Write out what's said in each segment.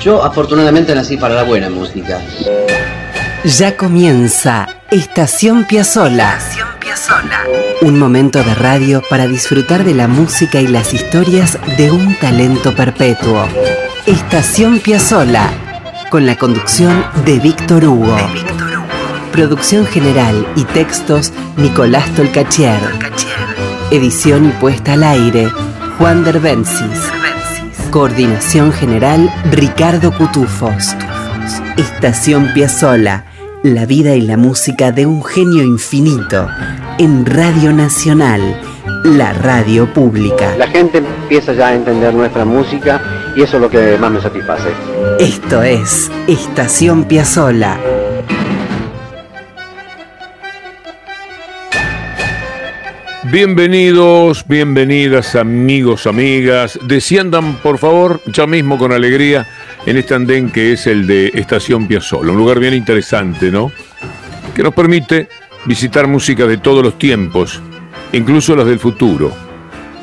Yo afortunadamente nací para la buena música. Ya comienza Estación Piazzola. Un momento de radio para disfrutar de la música y las historias de un talento perpetuo. Estación Piazzola, con la conducción de Víctor Hugo. Producción general y textos Nicolás Tolcachier. Edición y puesta al aire Juan Derbensis. Coordinación general Ricardo Cutufos. Estación Piazzola, la vida y la música de un genio infinito en Radio Nacional, la radio pública. La gente empieza ya a entender nuestra música y eso es lo que más me satisface. Esto es Estación Piazzola. Bienvenidos, bienvenidas amigos, amigas. Desciendan por favor ya mismo con alegría en este andén que es el de Estación Piazzolla, un lugar bien interesante, ¿no? Que nos permite visitar música de todos los tiempos, incluso las del futuro,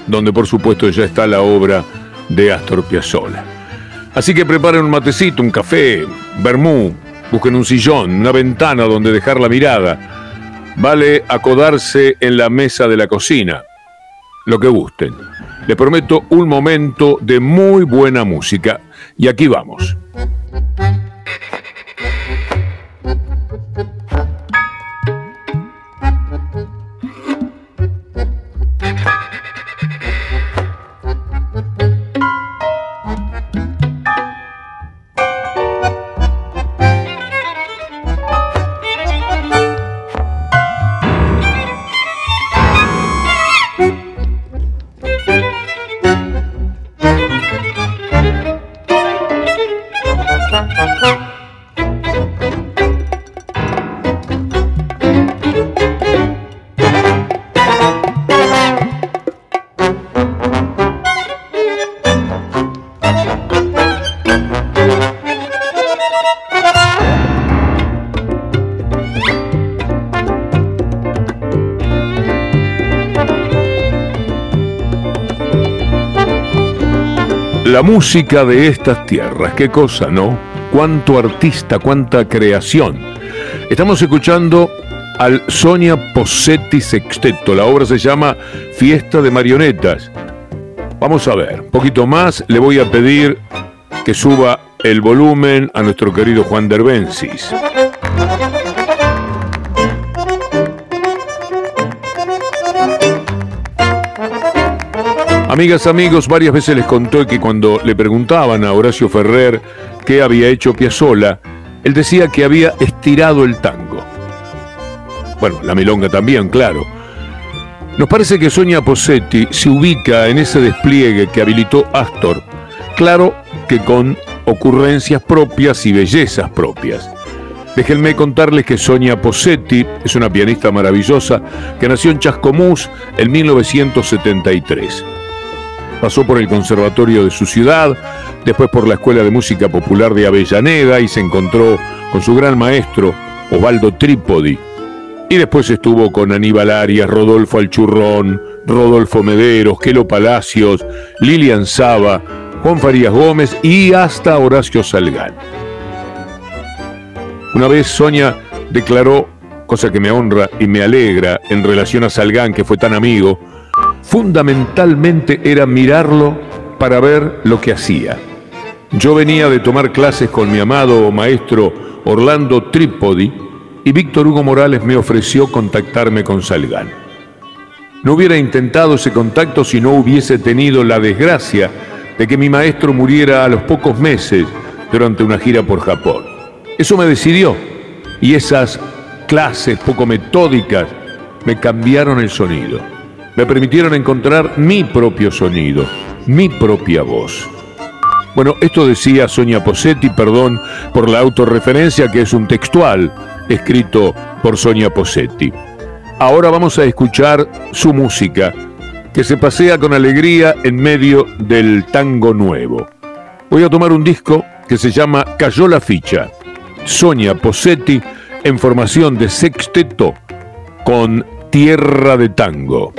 donde por supuesto ya está la obra de Astor Piazzolla. Así que preparen un matecito, un café, vermú, busquen un sillón, una ventana donde dejar la mirada Vale acodarse en la mesa de la cocina, lo que gusten. Les prometo un momento de muy buena música. Y aquí vamos. La música de estas tierras, qué cosa, ¿no? Cuánto artista, cuánta creación. Estamos escuchando al Sonia Posetti Sexteto. La obra se llama Fiesta de Marionetas. Vamos a ver, un poquito más. Le voy a pedir que suba el volumen a nuestro querido Juan Derbensis. Amigas, amigos, varias veces les contó que cuando le preguntaban a Horacio Ferrer qué había hecho Piazzolla, él decía que había estirado el tango. Bueno, la milonga también, claro. Nos parece que Sonia Posetti se ubica en ese despliegue que habilitó Astor, claro que con ocurrencias propias y bellezas propias. Déjenme contarles que Sonia Posetti es una pianista maravillosa que nació en Chascomús en 1973. Pasó por el conservatorio de su ciudad, después por la Escuela de Música Popular de Avellaneda y se encontró con su gran maestro, Osvaldo Trípodi. Y después estuvo con Aníbal Arias, Rodolfo Alchurrón, Rodolfo Mederos, Quelo Palacios, Lilian Saba, Juan Farías Gómez y hasta Horacio Salgán. Una vez Sonia declaró, cosa que me honra y me alegra en relación a Salgán, que fue tan amigo, fundamentalmente era mirarlo para ver lo que hacía. Yo venía de tomar clases con mi amado maestro Orlando Trípodi y Víctor Hugo Morales me ofreció contactarme con Salgán. No hubiera intentado ese contacto si no hubiese tenido la desgracia de que mi maestro muriera a los pocos meses durante una gira por Japón. Eso me decidió y esas clases poco metódicas me cambiaron el sonido me permitieron encontrar mi propio sonido, mi propia voz. Bueno, esto decía Sonia Posetti, perdón por la autorreferencia que es un textual escrito por Sonia Posetti. Ahora vamos a escuchar su música, que se pasea con alegría en medio del tango nuevo. Voy a tomar un disco que se llama Cayó la ficha. Sonia Posetti en formación de sexteto con tierra de tango.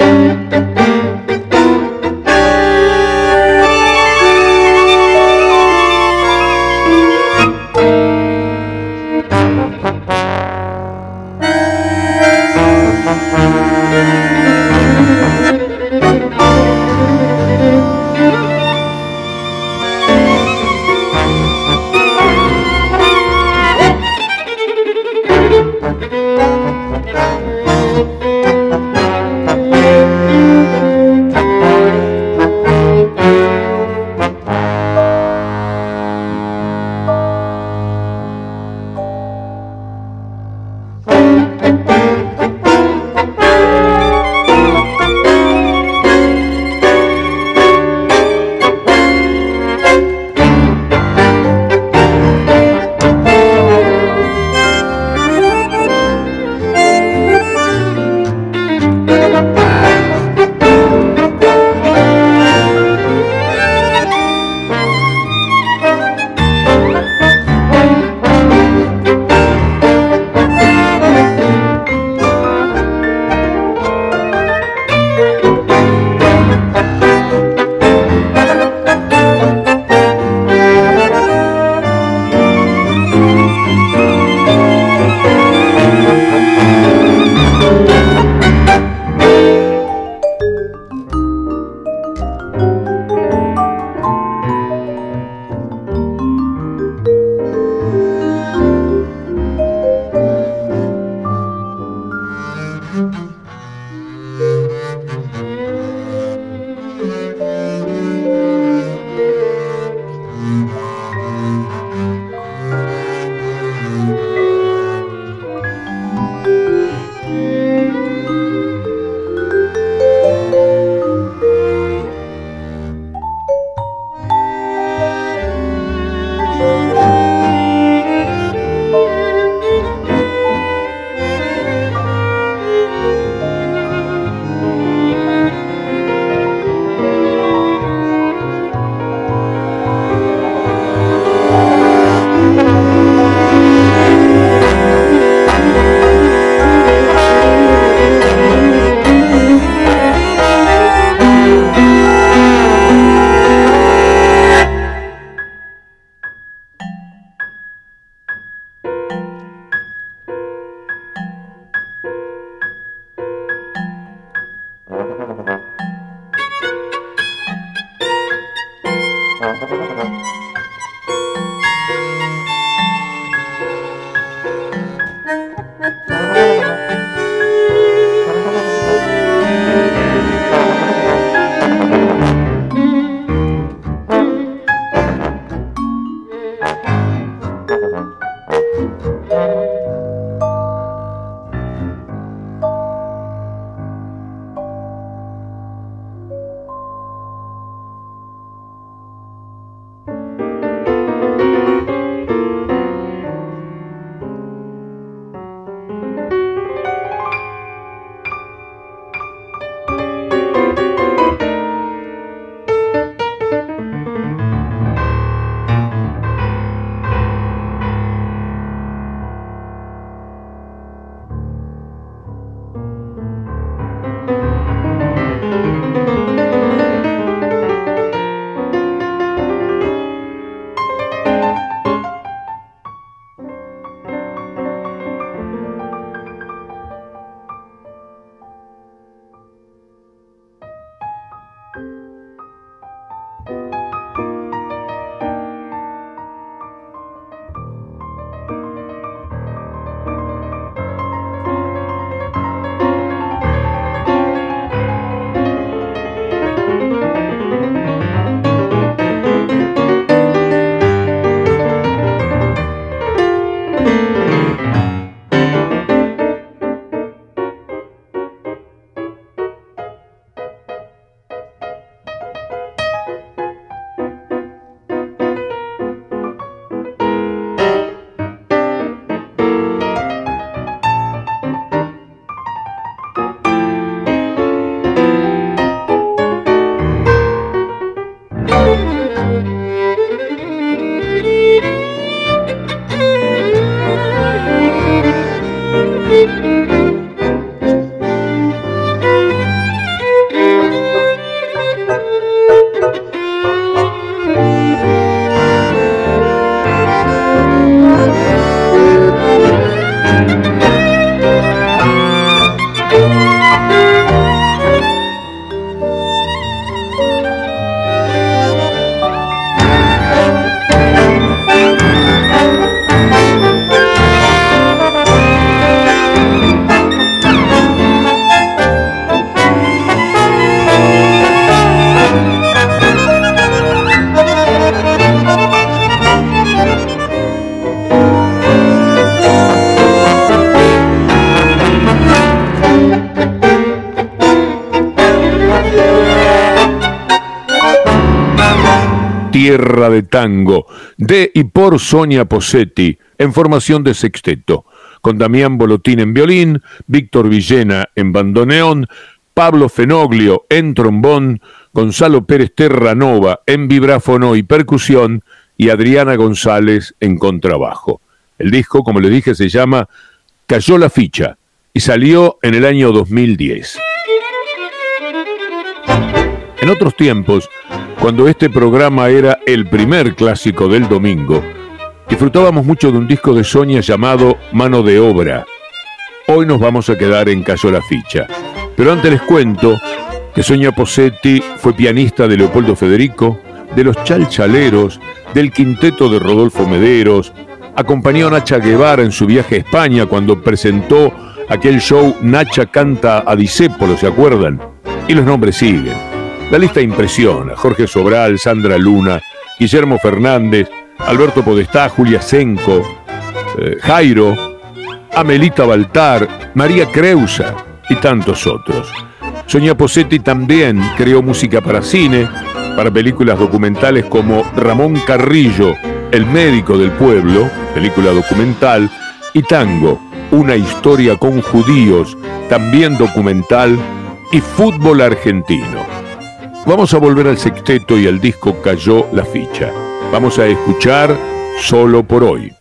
Tango, de y por Sonia Posetti, en formación de sexteto, con Damián Bolotín en violín, Víctor Villena en bandoneón, Pablo Fenoglio en trombón, Gonzalo Pérez Terranova en vibráfono y percusión y Adriana González en contrabajo. El disco, como les dije, se llama Cayó la ficha y salió en el año 2010. En otros tiempos, cuando este programa era el primer clásico del domingo, disfrutábamos mucho de un disco de Sonia llamado Mano de Obra. Hoy nos vamos a quedar en Cayó la ficha. Pero antes les cuento que Sonia Posetti fue pianista de Leopoldo Federico, de los Chalchaleros, del quinteto de Rodolfo Mederos, acompañó a Nacha Guevara en su viaje a España cuando presentó aquel show Nacha canta a Disépolo, ¿se acuerdan? Y los nombres siguen. La lista impresiona. Jorge Sobral, Sandra Luna, Guillermo Fernández, Alberto Podestá, Julia Senco, eh, Jairo, Amelita Baltar, María Creusa y tantos otros. Sonia Posetti también creó música para cine, para películas documentales como Ramón Carrillo, El médico del pueblo, película documental, y Tango, una historia con judíos, también documental, y fútbol argentino. Vamos a volver al sexteto y al disco Cayó la ficha. Vamos a escuchar Solo por hoy.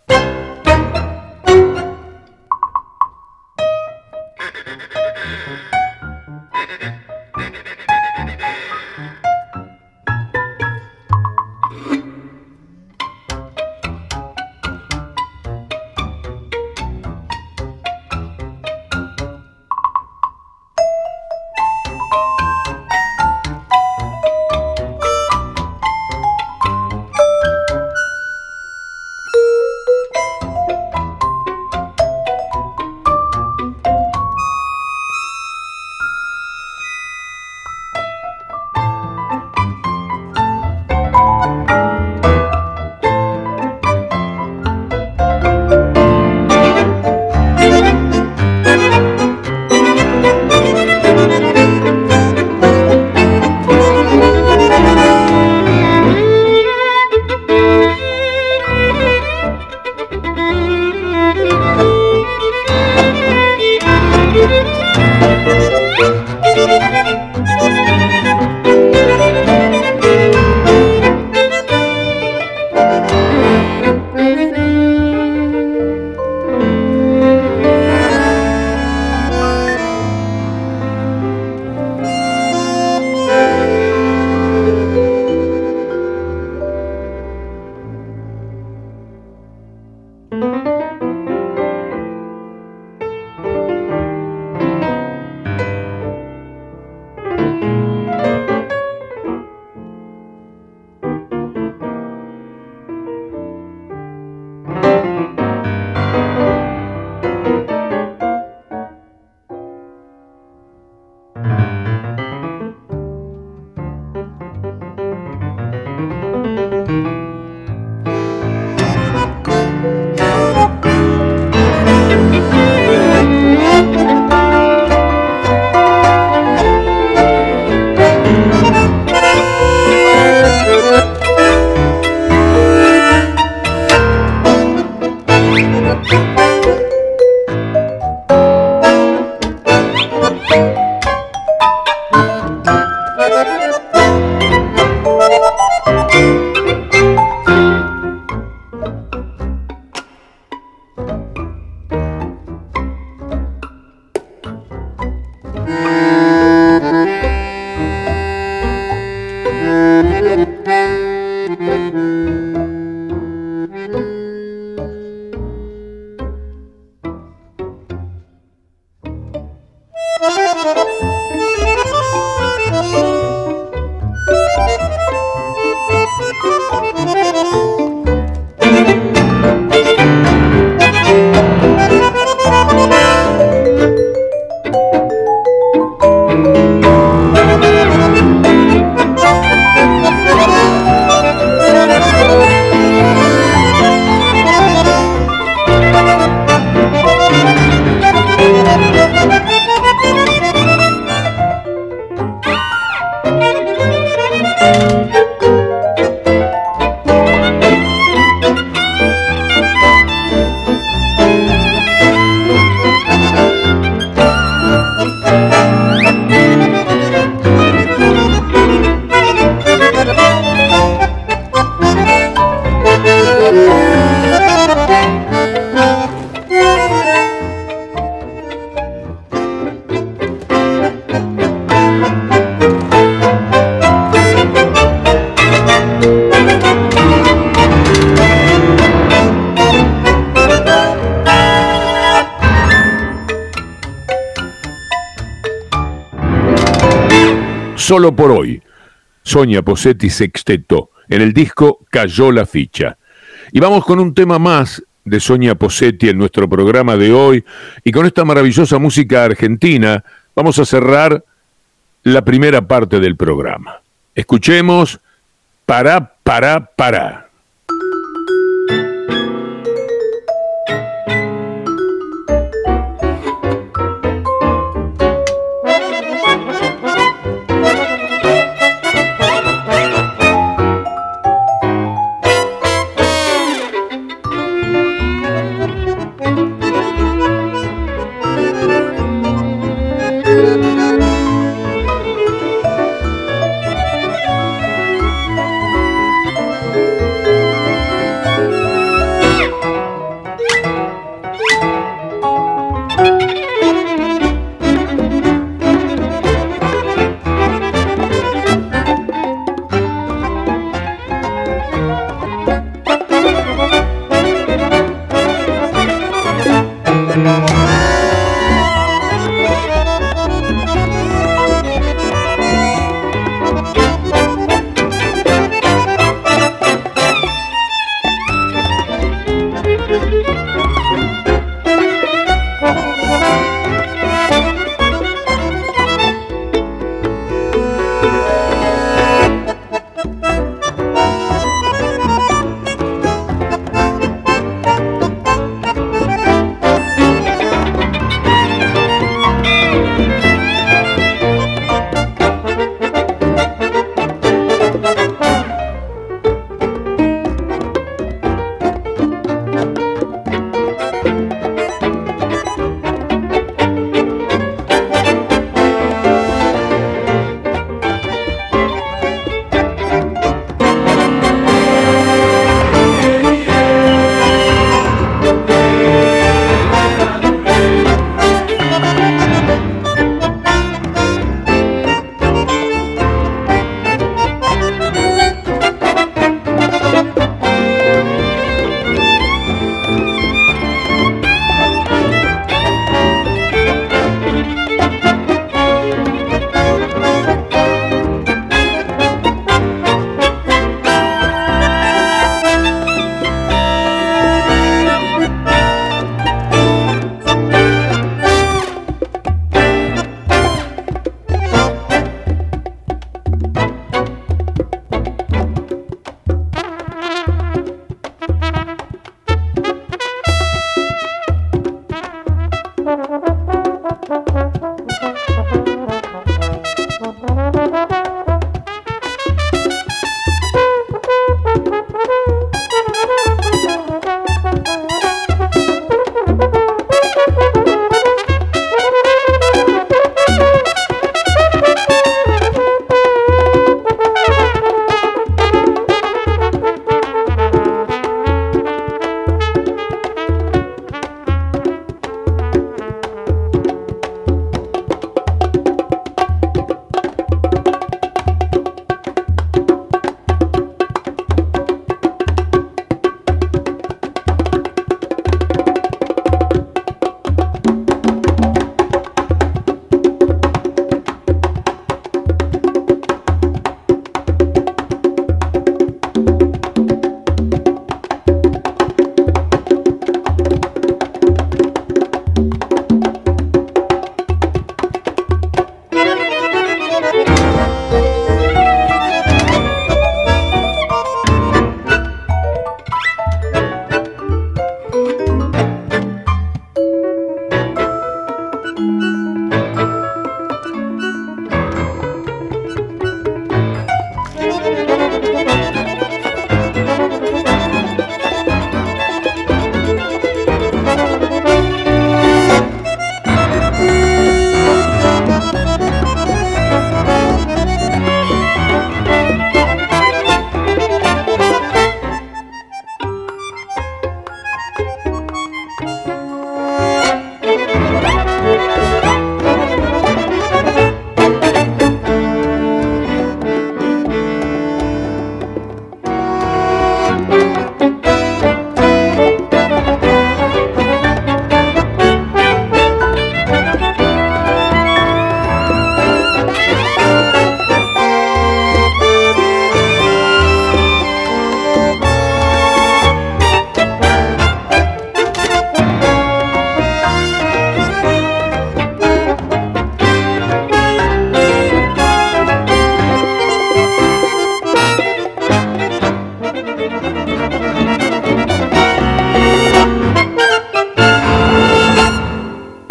Sonia Posetti Sexteto. En el disco Cayó la ficha. Y vamos con un tema más de Sonia Posetti en nuestro programa de hoy. Y con esta maravillosa música argentina vamos a cerrar la primera parte del programa. Escuchemos Para, para, para.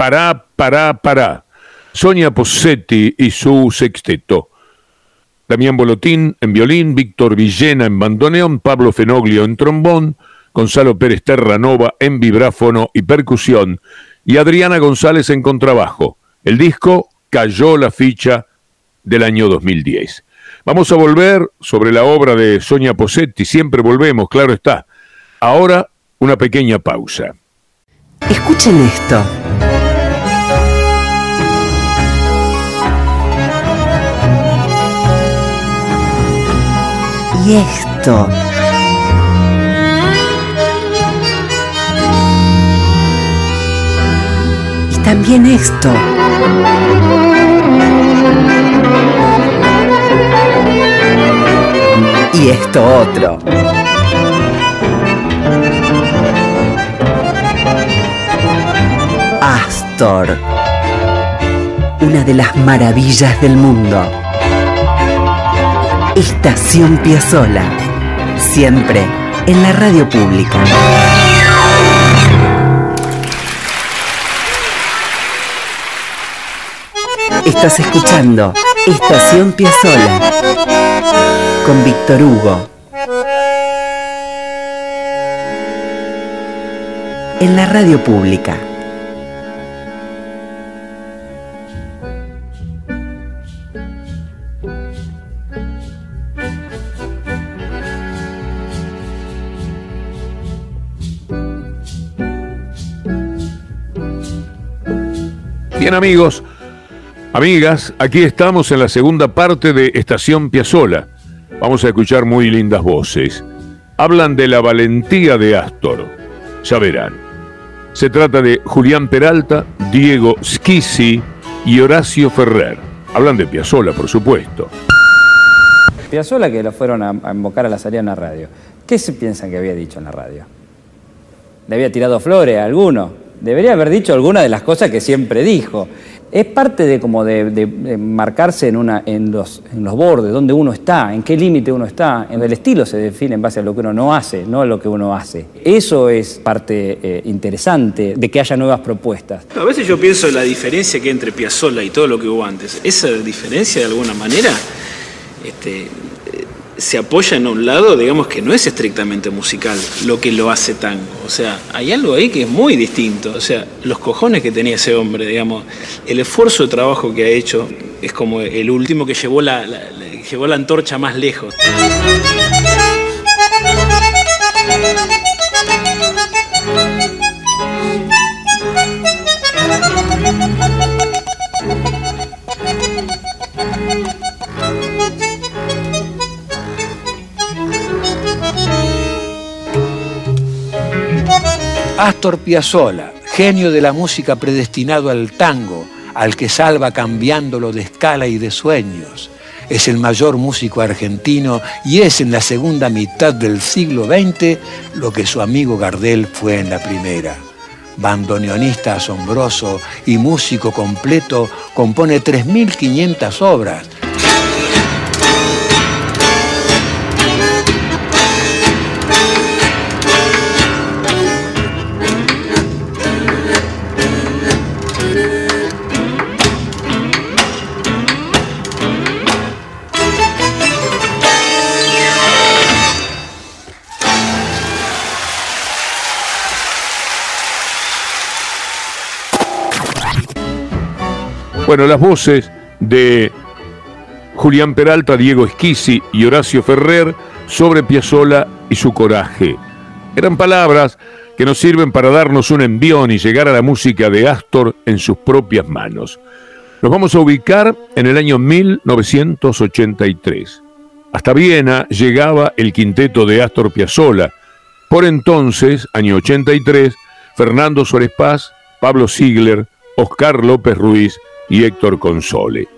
Pará, pará, pará. Sonia Possetti y su sexteto. Damián Bolotín en violín, Víctor Villena en bandoneón, Pablo Fenoglio en trombón, Gonzalo Pérez Terranova en vibráfono y percusión y Adriana González en contrabajo. El disco cayó la ficha del año 2010. Vamos a volver sobre la obra de Sonia Posetti, siempre volvemos, claro está. Ahora una pequeña pausa. Escuchen esto. Y esto. Y también esto. Y esto otro. Astor. Una de las maravillas del mundo. Estación Piazzola. Siempre en la radio pública. Estás escuchando Estación Piazzola con Víctor Hugo. En la radio pública. Bien amigos, amigas, aquí estamos en la segunda parte de Estación Piazzola. Vamos a escuchar muy lindas voces. Hablan de la valentía de Astor. Ya verán. Se trata de Julián Peralta, Diego Schisi y Horacio Ferrer. Hablan de Piazzola, por supuesto. Piazzola que lo fueron a, invocar a la salida en la radio. ¿Qué se piensan que había dicho en la radio? ¿Le había tirado flores a alguno? Debería haber dicho alguna de las cosas que siempre dijo. Es parte de como de, marcarse en, una, en, los, en los bordes, dónde uno está, en qué límite uno está. El estilo se define en base a lo que uno no hace, no a lo que uno hace. Eso es parte eh, interesante de que haya nuevas propuestas. A veces yo pienso en la diferencia que hay entre Piazzolla y todo lo que hubo antes. Esa diferencia, de alguna manera, este, se apoya en un lado, digamos, que no es estrictamente musical lo que lo hace tango. O sea, hay algo ahí que es muy distinto. O sea, los cojones que tenía ese hombre, digamos, el esfuerzo de trabajo que ha hecho es como el último que llevó la, llevó la antorcha más lejos. Astor Piazzolla, genio de la música predestinado al tango, al que salva cambiándolo de escala y de sueños. Es el mayor músico argentino y es en la segunda mitad del siglo XX lo que su amigo Gardel fue en la primera. Bandoneonista asombroso y músico completo, compone 3.500 obras, Bueno, las voces de Julián Peralta, Diego Esquisi y Horacio Ferrer sobre Piazzolla y su coraje. Eran palabras que nos sirven para darnos un envión y llegar a la música de Astor en sus propias manos. Nos vamos a ubicar en el año 1983. Hasta Viena llegaba el quinteto de Astor Piazzolla. Por entonces, año 83, Fernando Suárez Paz, Pablo Ziegler, Oscar López Ruiz y Héctor Console.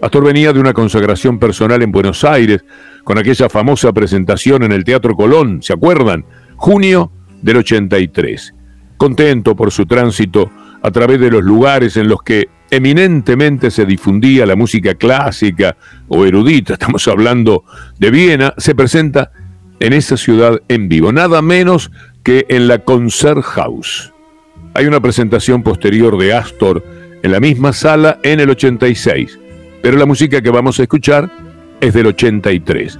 Astor venía de una consagración personal en Buenos Aires, con aquella famosa presentación en el Teatro Colón, ¿se acuerdan? Junio del 83. Contento por su tránsito a través de los lugares en los que eminentemente se difundía la música clásica o erudita, estamos hablando de Viena, se presenta en esa ciudad en vivo, nada menos que en la Concert House. hay una presentación posterior de Astor en la misma sala en el 86, pero la música que vamos a escuchar es del 83.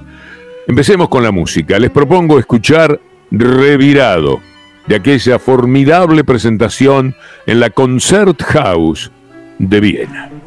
Empecemos con la música. Les propongo escuchar Revirado, de aquella formidable presentación en la Concert House de Viena.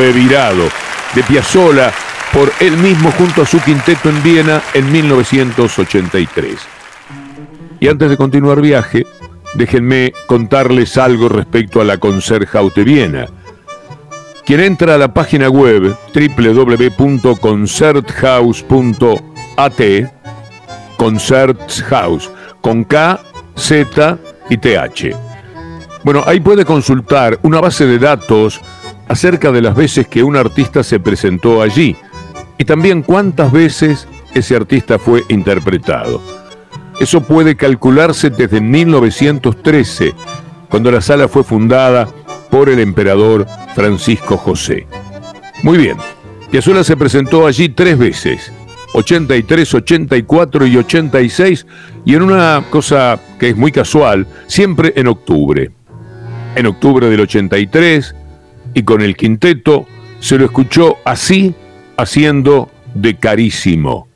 Revirado, de Piazzolla, por él mismo junto a su quinteto en Viena en 1983. Y antes de continuar viaje, déjenme contarles algo respecto a la Concerthaus de Viena. Quien entra a la página web www.concerthouse.at, Concerthouse, con K, Z y TH. Bueno, ahí puede consultar una base de datos acerca de las veces que un artista se presentó allí y también cuántas veces ese artista fue interpretado. Eso puede calcularse desde 1913, cuando la sala fue fundada por el emperador Francisco José. Muy bien, Piazzolla se presentó allí tres veces, 83, 84 y 86, y en una cosa que es muy casual, siempre en octubre. En octubre del 83, y con el quinteto se lo escuchó así, haciendo de carísimo.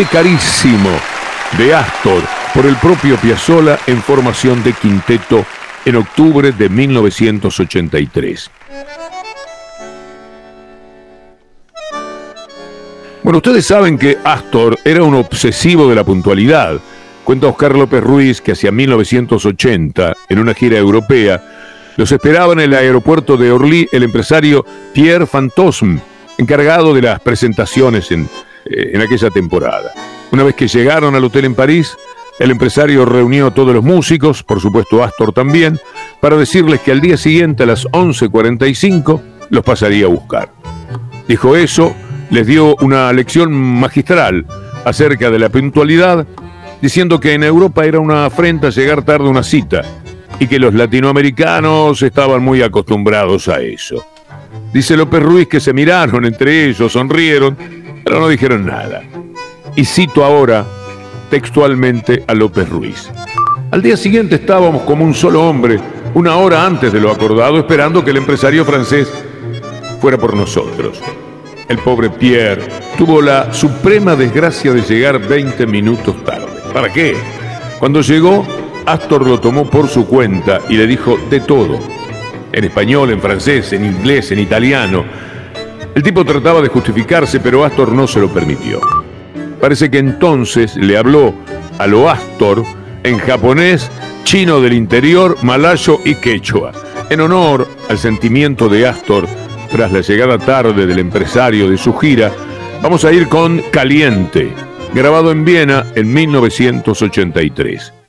De Carísimo de Astor por el propio Piazzolla en formación de quinteto en octubre de 1983. Bueno, ustedes saben que Astor era un obsesivo de la puntualidad. Cuenta Oscar López Ruiz que hacia 1980, en una gira europea, los esperaba en el aeropuerto de Orly el empresario Pierre Fantosme, encargado de las presentaciones en, eh, en aquella temporada. Una vez que llegaron al hotel en París, el empresario reunió a todos los músicos, por supuesto Astor también, para decirles que al día siguiente a las 11.45 los pasaría a buscar. Dijo eso, les dio una lección magistral acerca de la puntualidad, diciendo que en Europa era una afrenta llegar tarde a una cita y que los latinoamericanos estaban muy acostumbrados a eso. Dice López Ruiz que se miraron entre ellos, sonrieron, pero no dijeron nada. Y cito ahora textualmente a López Ruiz. Al día siguiente estábamos como un solo hombre, una hora antes de lo acordado, esperando que el empresario francés fuera por nosotros. El pobre Pierre tuvo la suprema desgracia de llegar 20 minutos tarde. ¿Para qué? Cuando llegó, Astor lo tomó por su cuenta y le dijo de todo. En español, en francés, en inglés, en italiano. El tipo trataba de justificarse, pero Astor no se lo permitió. Parece que entonces le habló a lo Astor en japonés, chino del interior, malayo y quechua, en honor al sentimiento de Astor tras la llegada tarde del empresario de su gira. Vamos a ir con Caliente, grabado en Viena en 1983.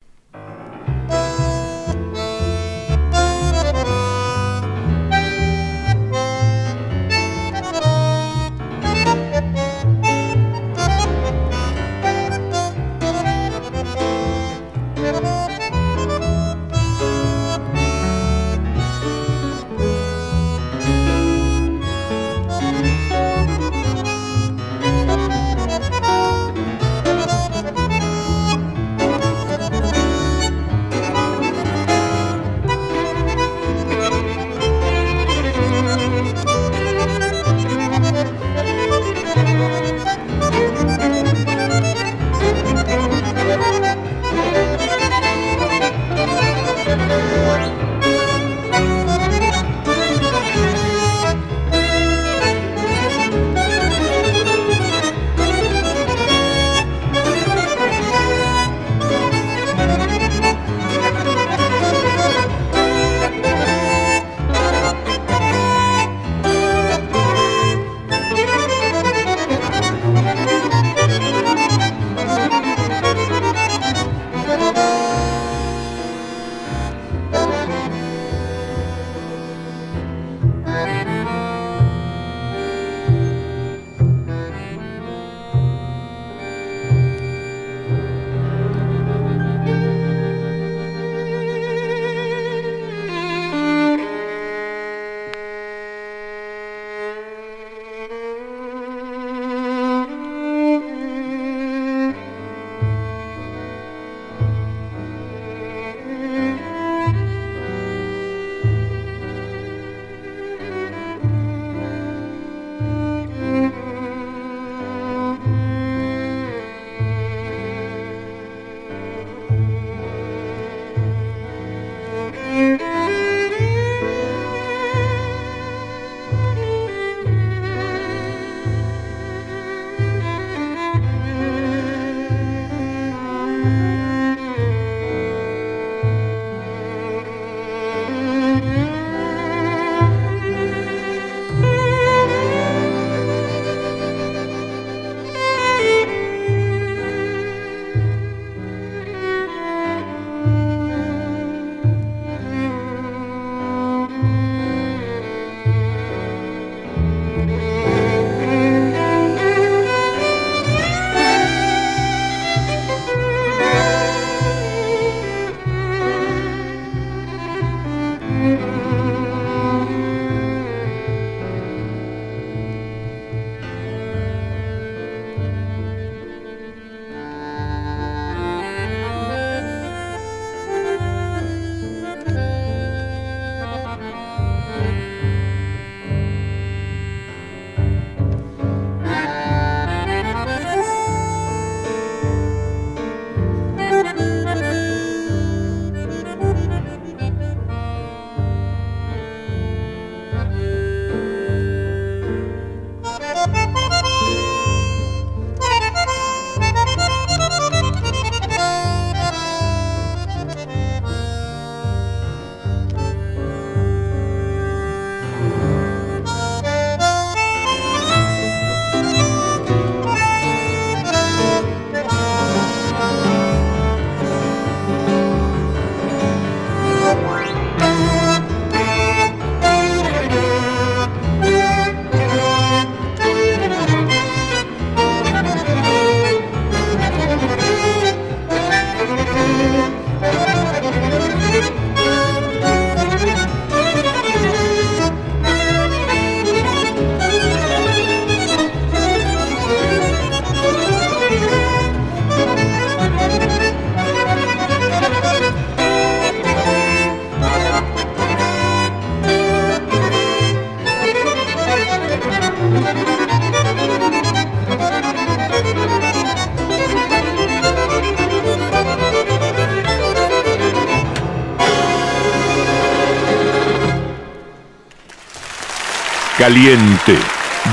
Caliente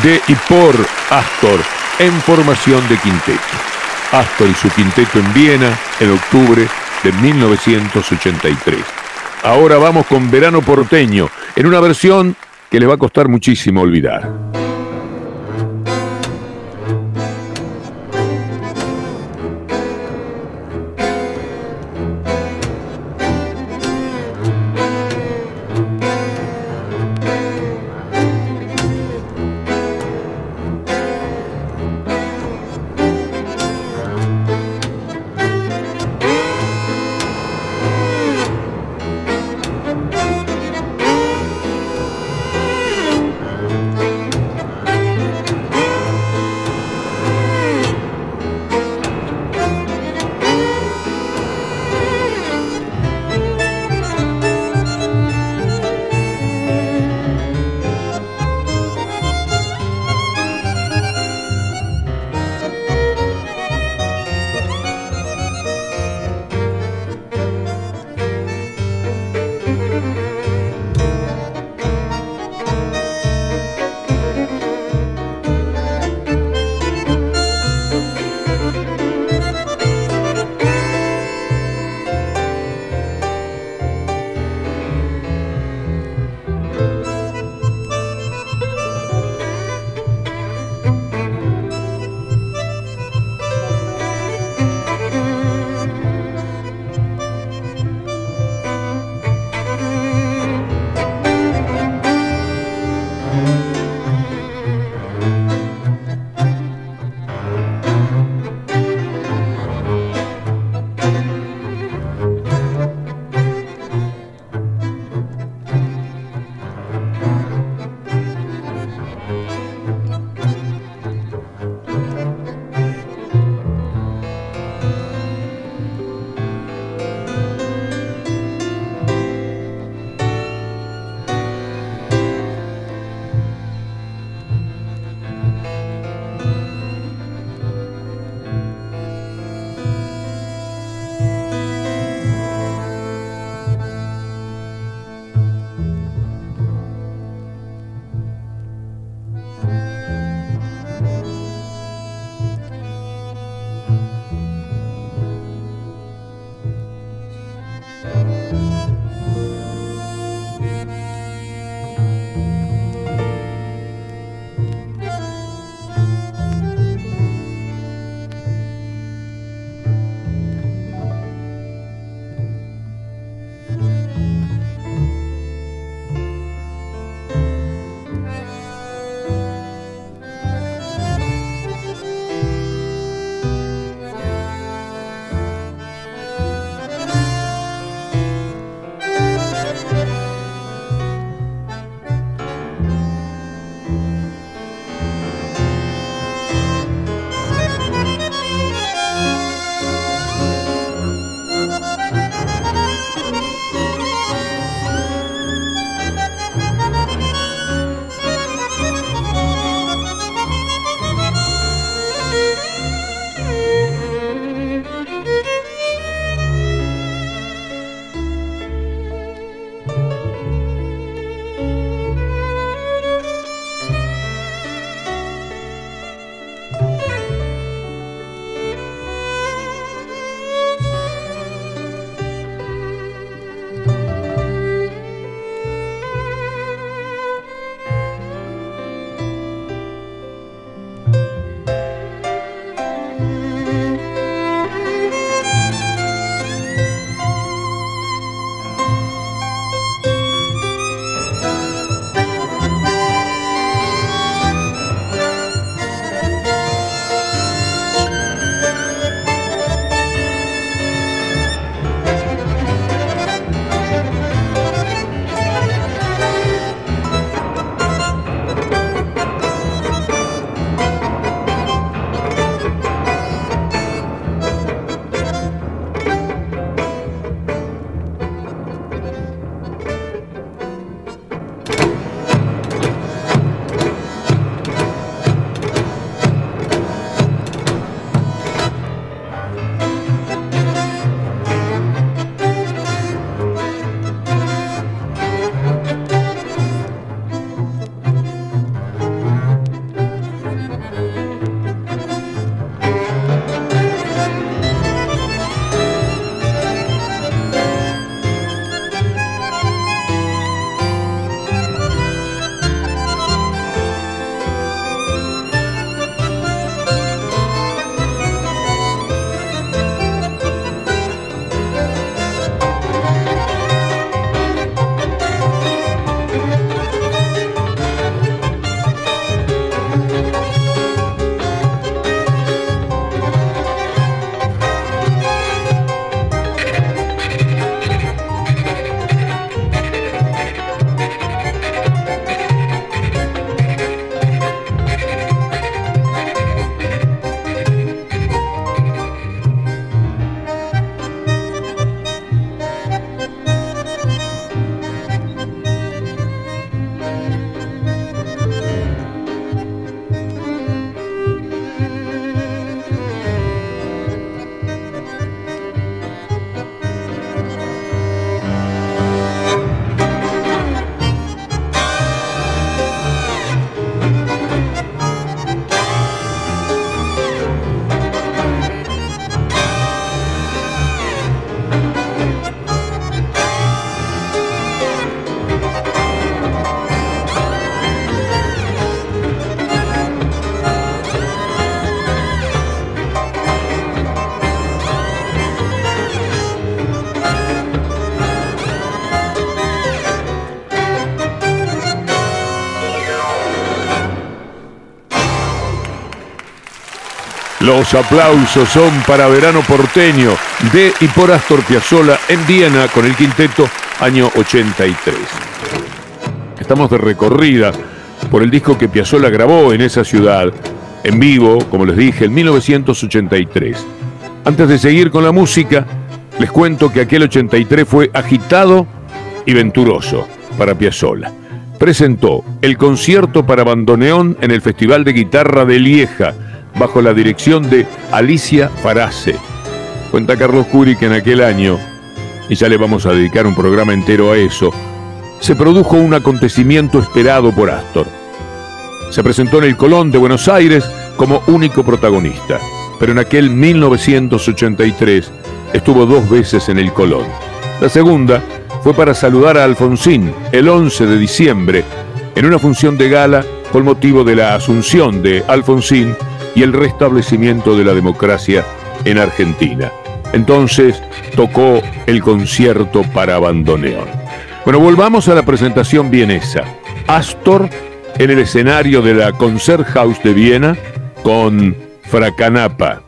de y por Astor en formación de quinteto. Astor y su quinteto en Viena en octubre de 1983. Ahora vamos con Verano Porteño en una versión que les va a costar muchísimo olvidar. Los aplausos son para Verano Porteño de y por Astor Piazzolla en Viena con el quinteto año 83. Estamos de recorrida por el disco que Piazzolla grabó en esa ciudad, en vivo, como les dije, en 1983. Antes de seguir con la música, les cuento que aquel 83 fue agitado y venturoso para Piazzolla. Presentó el concierto para bandoneón en el Festival de Guitarra de Lieja, bajo la dirección de Alicia Farase. Cuenta Carlos Curi que en aquel año, y ya le vamos a dedicar un programa entero a eso, se produjo un acontecimiento esperado por Astor. Se presentó en el Colón de Buenos Aires como único protagonista, pero en aquel 1983 estuvo dos veces en el Colón. La segunda fue para saludar a Alfonsín el 11 de diciembre en una función de gala por motivo de la asunción de Alfonsín y el restablecimiento de la democracia en Argentina. Entonces tocó el concierto para bandoneón. Bueno, volvamos a la presentación vienesa. Astor en el escenario de la Concerthaus de Viena con Fracanapa.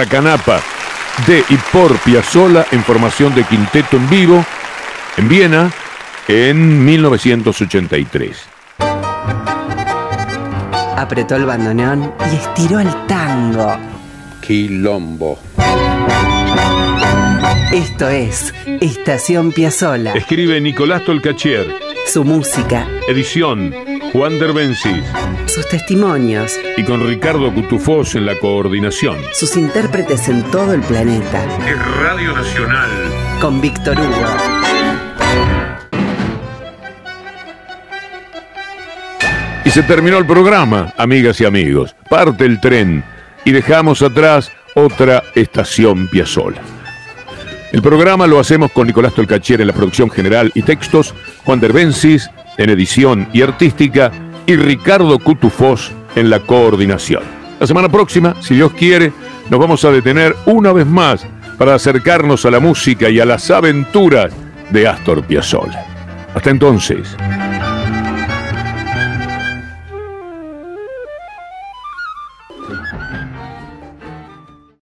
Fracanapa de y por Piazzolla en formación de quinteto en vivo en Viena en 1983. Apretó el bandoneón y estiró el tango. Quilombo. Esto es Estación Piazzola. Escribe Nicolás Tolcachier. Su música. Edición Juan Derbencis. Sus testimonios. Y con Ricardo Cutufós en la coordinación. Sus intérpretes en todo el planeta. Es Radio Nacional. Con Víctor Hugo. Y se terminó el programa, amigas y amigos. Parte el tren y dejamos atrás otra estación Piazzola. El programa lo hacemos con Nicolás Tolcachier en la producción general y textos, Juan Derbencis en edición y artística y Ricardo Cutufós en la coordinación. La semana próxima, si Dios quiere, nos vamos a detener una vez más para acercarnos a la música y a las aventuras de Astor Piazzolla. Hasta entonces.